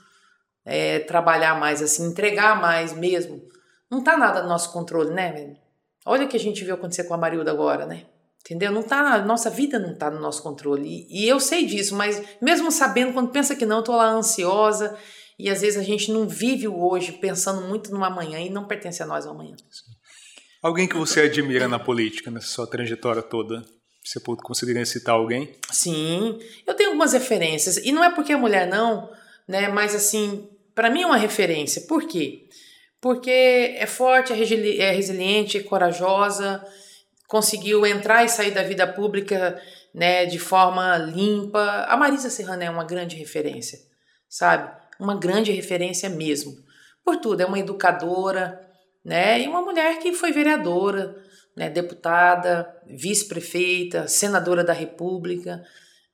é, trabalhar mais, assim, entregar mais mesmo. Não tá nada no nosso controle, né, velho? Olha o que a gente viu acontecer com a Marilda agora, né? Entendeu? Não tá, nossa vida não tá no nosso controle. E, e, eu sei disso, mas mesmo sabendo, quando pensa que não, eu tô lá ansiosa. E às vezes a gente não vive o hoje pensando muito no amanhã e não pertence a nós o amanhã. Alguém que você admira na política, nessa sua trajetória toda? Você conseguiria citar alguém? Sim, eu tenho algumas referências. E não é porque é mulher, não, né? Mas assim, para mim é uma referência. Por quê? Porque é forte, é, é resiliente, é corajosa, conseguiu entrar e sair da vida pública né, de forma limpa. A Marisa Serrano é uma grande referência, sabe? Uma grande referência mesmo. Por tudo, é uma educadora, né? E uma mulher que foi vereadora, né, deputada, vice-prefeita, senadora da República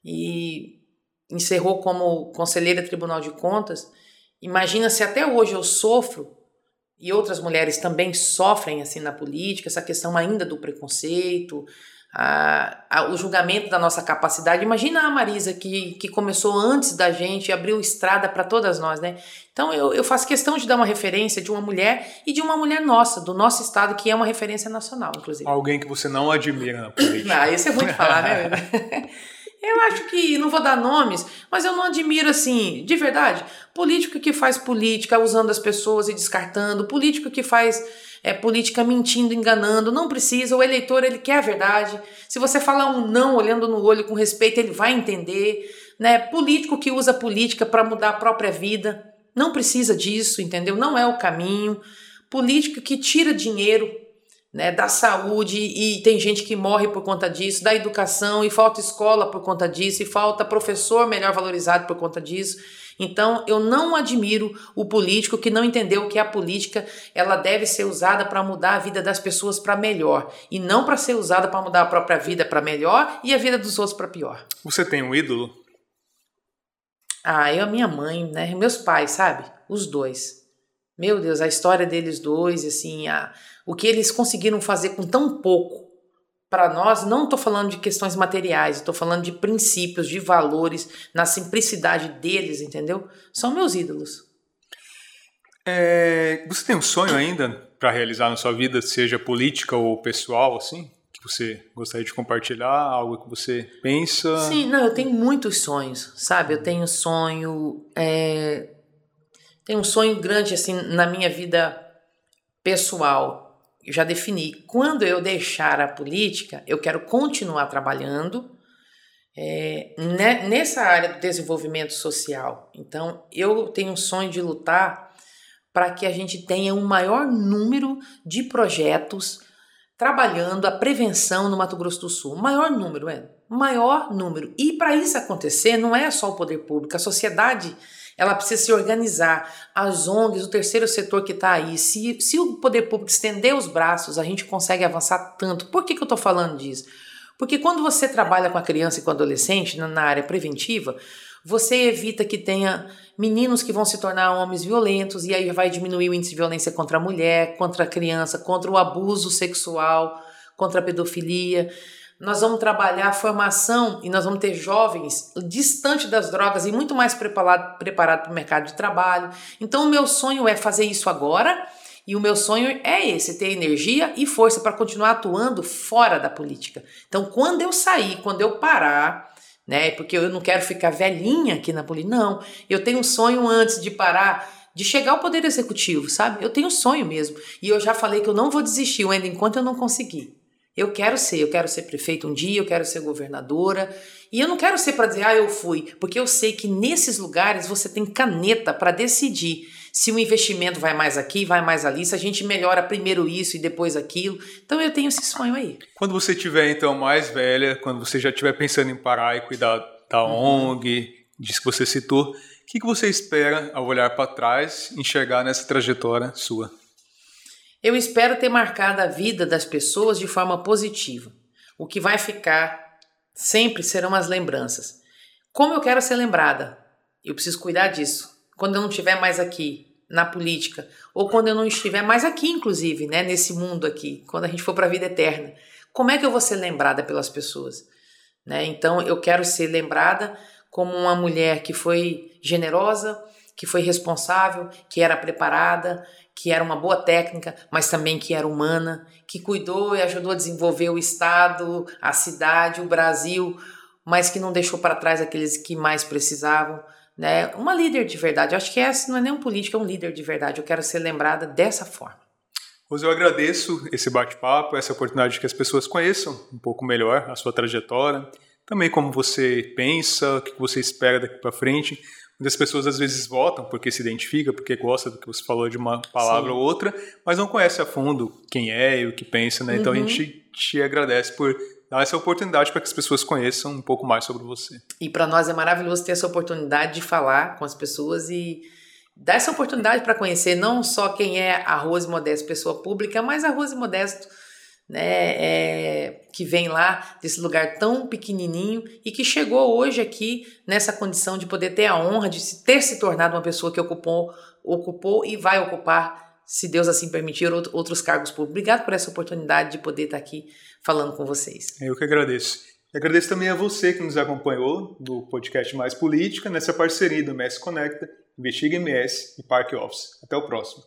e encerrou como conselheira Tribunal de Contas Imagina se até hoje eu sofro e outras mulheres também sofrem assim na política, essa questão ainda do preconceito, a, a, o julgamento da nossa capacidade. Imagina a Marisa que, que começou antes da gente e abriu estrada para todas nós, né? Então eu, eu faço questão de dar uma referência de uma mulher e de uma mulher nossa, do nosso estado, que é uma referência nacional, inclusive. Alguém que você não admira na política. <laughs> ah, isso é muito falar, né? <laughs> Eu acho que, não vou dar nomes, mas eu não admiro assim, de verdade, político que faz política usando as pessoas e descartando, político que faz é, política mentindo, enganando, não precisa, o eleitor ele quer a verdade. Se você falar um não olhando no olho com respeito, ele vai entender, né? Político que usa política para mudar a própria vida, não precisa disso, entendeu? Não é o caminho. Político que tira dinheiro né, da saúde e tem gente que morre por conta disso, da educação e falta escola por conta disso, e falta professor melhor valorizado por conta disso. Então, eu não admiro o político que não entendeu que a política ela deve ser usada para mudar a vida das pessoas para melhor e não para ser usada para mudar a própria vida para melhor e a vida dos outros para pior. Você tem um ídolo? Ah, eu, a minha mãe, né, meus pais, sabe? Os dois. Meu Deus, a história deles dois, assim, a, o que eles conseguiram fazer com tão pouco, para nós, não estou falando de questões materiais, estou falando de princípios, de valores, na simplicidade deles, entendeu? São meus ídolos. É, você tem um sonho ainda para realizar na sua vida, seja política ou pessoal, assim? Que você gostaria de compartilhar? Algo que você pensa? Sim, não, eu tenho muitos sonhos, sabe? Eu tenho sonho. É, tenho um sonho grande, assim, na minha vida pessoal eu já defini. Quando eu deixar a política, eu quero continuar trabalhando é, nessa área do desenvolvimento social. Então, eu tenho um sonho de lutar para que a gente tenha um maior número de projetos trabalhando a prevenção no Mato Grosso do Sul. Maior número, é. Maior número. E para isso acontecer, não é só o poder público, a sociedade ela precisa se organizar. As ONGs, o terceiro setor que está aí, se, se o poder público estender os braços, a gente consegue avançar tanto. Por que, que eu estou falando disso? Porque quando você trabalha com a criança e com o adolescente na área preventiva, você evita que tenha meninos que vão se tornar homens violentos e aí vai diminuir o índice de violência contra a mulher, contra a criança, contra o abuso sexual, contra a pedofilia nós vamos trabalhar a formação e nós vamos ter jovens distante das drogas e muito mais preparado preparado para o mercado de trabalho. Então, o meu sonho é fazer isso agora e o meu sonho é esse: ter energia e força para continuar atuando fora da política. Então, quando eu sair, quando eu parar, né? Porque eu não quero ficar velhinha aqui na política, não. Eu tenho um sonho antes de parar de chegar ao poder executivo, sabe? Eu tenho um sonho mesmo. E eu já falei que eu não vou desistir ainda enquanto eu não conseguir. Eu quero ser, eu quero ser prefeito um dia, eu quero ser governadora. E eu não quero ser para dizer, ah, eu fui, porque eu sei que nesses lugares você tem caneta para decidir se o investimento vai mais aqui, vai mais ali, se a gente melhora primeiro isso e depois aquilo. Então eu tenho esse sonho aí. Quando você tiver então mais velha, quando você já estiver pensando em parar e cuidar da uhum. ONG, diz que você citou, o que, que você espera ao olhar para trás, enxergar nessa trajetória sua? Eu espero ter marcado a vida das pessoas de forma positiva. O que vai ficar sempre serão as lembranças. Como eu quero ser lembrada? Eu preciso cuidar disso. Quando eu não estiver mais aqui na política, ou quando eu não estiver mais aqui, inclusive, né, nesse mundo aqui, quando a gente for para a vida eterna, como é que eu vou ser lembrada pelas pessoas? Né? Então, eu quero ser lembrada como uma mulher que foi generosa, que foi responsável, que era preparada, que era uma boa técnica, mas também que era humana, que cuidou e ajudou a desenvolver o Estado, a cidade, o Brasil, mas que não deixou para trás aqueles que mais precisavam. Né? Uma líder de verdade. Eu acho que essa não é nem um político, é um líder de verdade. Eu quero ser lembrada dessa forma. Rose, eu agradeço esse bate-papo, essa oportunidade de que as pessoas conheçam um pouco melhor a sua trajetória, também como você pensa, o que você espera daqui para frente. Muitas pessoas às vezes votam porque se identifica, porque gosta do que você falou de uma palavra Sim. ou outra, mas não conhece a fundo quem é e o que pensa, né? Uhum. Então a gente uhum. te agradece por dar essa oportunidade para que as pessoas conheçam um pouco mais sobre você. E para nós é maravilhoso ter essa oportunidade de falar com as pessoas e dar essa oportunidade para conhecer não só quem é a Rose Modesto, pessoa pública, mas a Rose Modesto né, é, que vem lá desse lugar tão pequenininho e que chegou hoje aqui nessa condição de poder ter a honra de ter se tornado uma pessoa que ocupou, ocupou e vai ocupar, se Deus assim permitir, outros cargos públicos. Obrigado por essa oportunidade de poder estar aqui falando com vocês. Eu que agradeço. Agradeço também a você que nos acompanhou no podcast Mais Política, nessa parceria do MS Conecta, Investiga MS e Park Office. Até o próximo.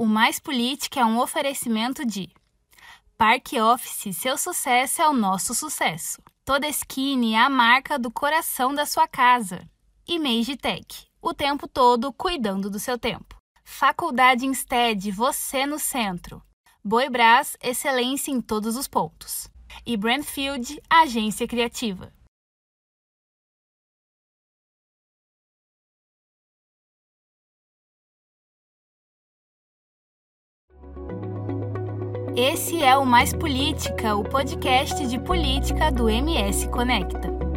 O Mais Política é um oferecimento de Parque Office, seu sucesso é o nosso sucesso. Toda Skin é a marca do coração da sua casa. E Tech, o tempo todo cuidando do seu tempo. Faculdade Instead, você no centro. Boi Brás, excelência em todos os pontos. E Brandfield, agência criativa. Esse é o Mais Política, o podcast de política do MS Conecta.